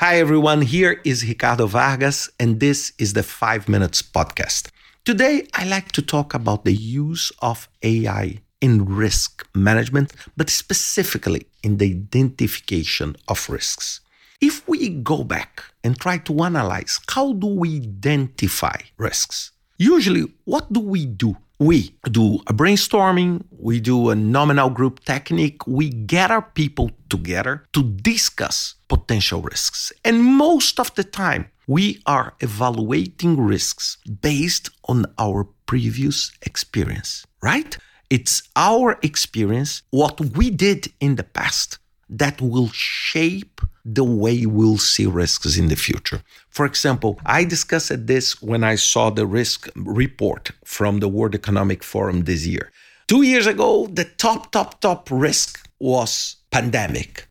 Hi, everyone. Here is Ricardo Vargas, and this is the 5 Minutes Podcast. Today, I like to talk about the use of AI in risk management, but specifically in the identification of risks. If we go back and try to analyze how do we identify risks? Usually, what do we do? We do a brainstorming, we do a nominal group technique, we gather people together to discuss potential risks. And most of the time, we are evaluating risks based on our previous experience, right? It's our experience, what we did in the past, that will shape the way we'll see risks in the future. For example, I discussed this when I saw the risk report from the World Economic Forum this year. Two years ago, the top, top, top risk was pandemic.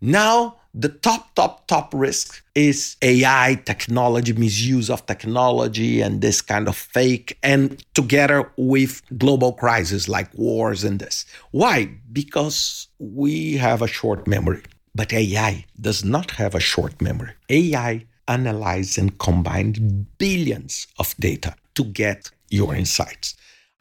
Now, the top, top, top risk is AI, technology, misuse of technology, and this kind of fake, and together with global crises like wars and this. Why? Because we have a short memory. But AI does not have a short memory. AI analyzes and combines billions of data to get your insights.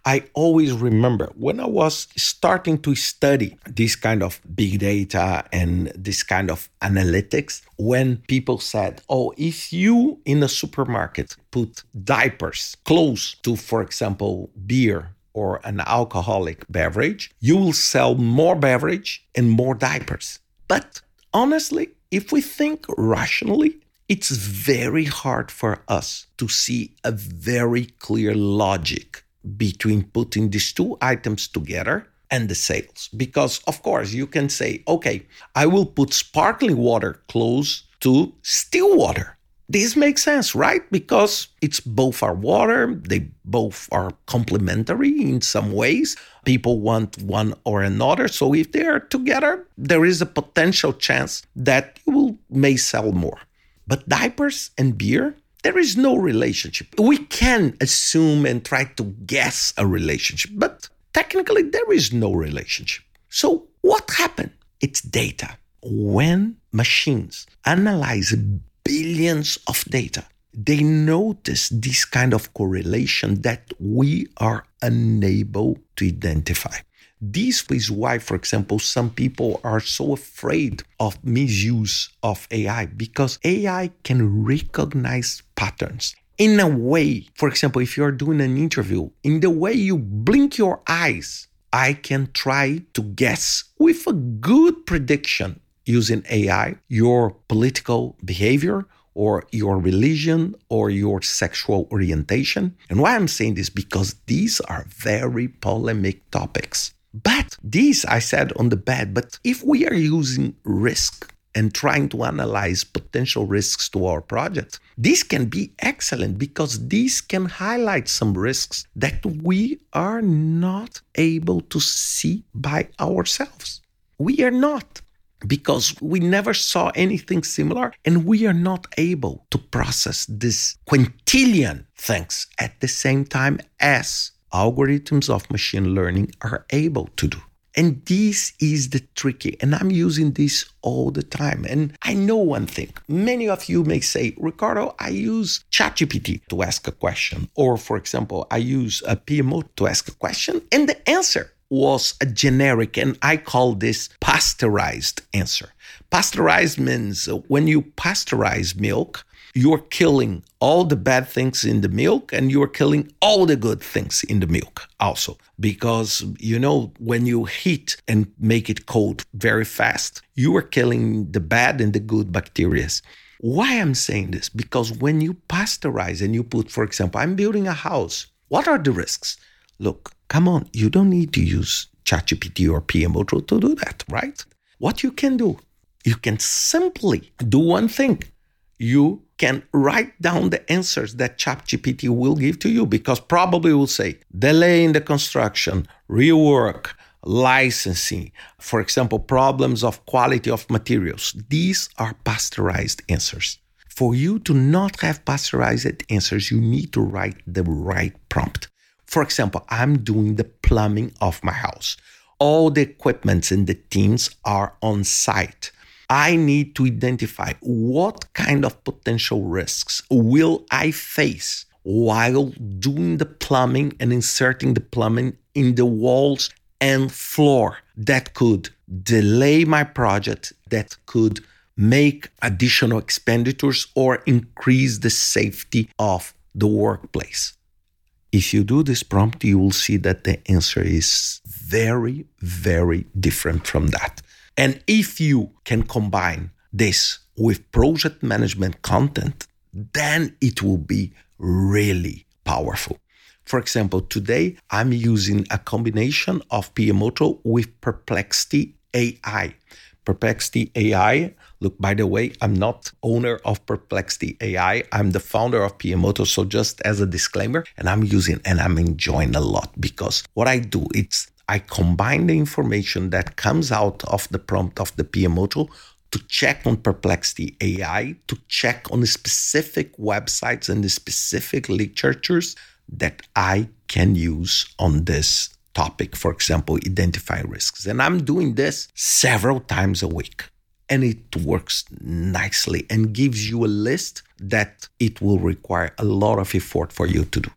I always remember when I was starting to study this kind of big data and this kind of analytics, when people said, Oh, if you in a supermarket put diapers close to, for example, beer or an alcoholic beverage, you will sell more beverage and more diapers. But honestly, if we think rationally, it's very hard for us to see a very clear logic between putting these two items together and the sales. Because, of course, you can say, okay, I will put sparkling water close to still water. This makes sense, right? Because it's both are water, they both are complementary in some ways. People want one or another. So if they are together, there is a potential chance that you will may sell more. But diapers and beer, there is no relationship. We can assume and try to guess a relationship, but technically there is no relationship. So what happened? It's data. When machines analyze billions of data, they notice this kind of correlation that we are unable to identify. This is why, for example, some people are so afraid of misuse of AI because AI can recognize patterns in a way. For example, if you're doing an interview, in the way you blink your eyes, I can try to guess with a good prediction using AI your political behavior or your religion or your sexual orientation. And why I'm saying this because these are very polemic topics. But these I said on the bed, but if we are using risk and trying to analyze potential risks to our project, this can be excellent because these can highlight some risks that we are not able to see by ourselves. We are not because we never saw anything similar and we are not able to process this quintillion things at the same time as algorithms of machine learning are able to do. And this is the tricky, and I'm using this all the time. And I know one thing. Many of you may say, Ricardo, I use ChatGPT to ask a question. Or, for example, I use a PMO to ask a question, and the answer was a generic, and I call this pasteurized answer. Pasteurized means uh, when you pasteurize milk, you're killing all the bad things in the milk and you're killing all the good things in the milk also. Because you know when you heat and make it cold very fast you are killing the bad and the good bacteria. Why i'm saying this? Because when you pasteurize and you put for example i'm building a house what are the risks? Look come on you don't need to use ChatGPT or PMO to, do that right what you can do you can simply do one thing you can write down the answers that ChatGPT will give to you because probably will say delay in the construction, rework, licensing, for example, problems of quality of materials. These are pasteurized answers. For you to not have pasteurized answers, you need to write the right prompt. For example, I'm doing the plumbing of my house. All the equipments and the teams are on site. I need to identify what kind of potential risks will I face while doing the plumbing and inserting the plumbing in the walls and floor that could delay my project, that could make additional expenditures or increase the safety of the workplace. If you do this prompt, you will see that the answer is very, very different from that. And if you can combine this with project management content, then it will be really powerful. For example, today I'm using a combination of PMOtto with Perplexity AI. Perplexity AI, look, by the way, I'm not owner of Perplexity AI. I'm the founder of PMOtto. So just as a disclaimer, and I'm using and I'm enjoying a lot because what I do, it's I combine the information that comes out of the prompt of the PMOtto to check on Perplexity AI, to check on the specific websites and the specific literatures that I can use on this topic. For example, identify risks. And I'm doing this several times a week. And it works nicely and gives you a list that it will require a lot of effort for you to do.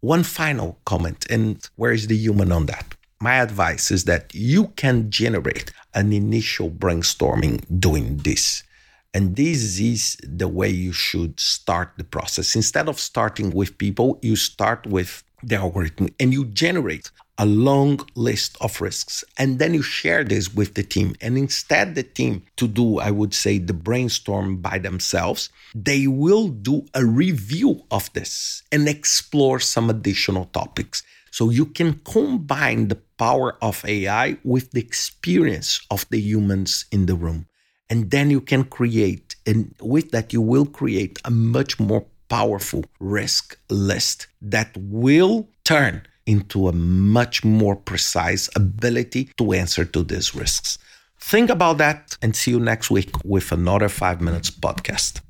One final comment, and where is the human on that? my advice is that you can generate an initial brainstorming doing this. And this is the way you should start the process. Instead of starting with people, you start with the algorithm and you generate a long list of risks. And then you share this with the team. And instead, the team to do, I would say, the brainstorm by themselves, they will do a review of this and explore some additional topics. So you can combine the power of AI with the experience of the humans in the room. And then you can create, and with that, you will create a much more powerful risk list that will turn into a much more precise ability to answer to these risks. Think about that and see you next week with another 5 minutes podcast.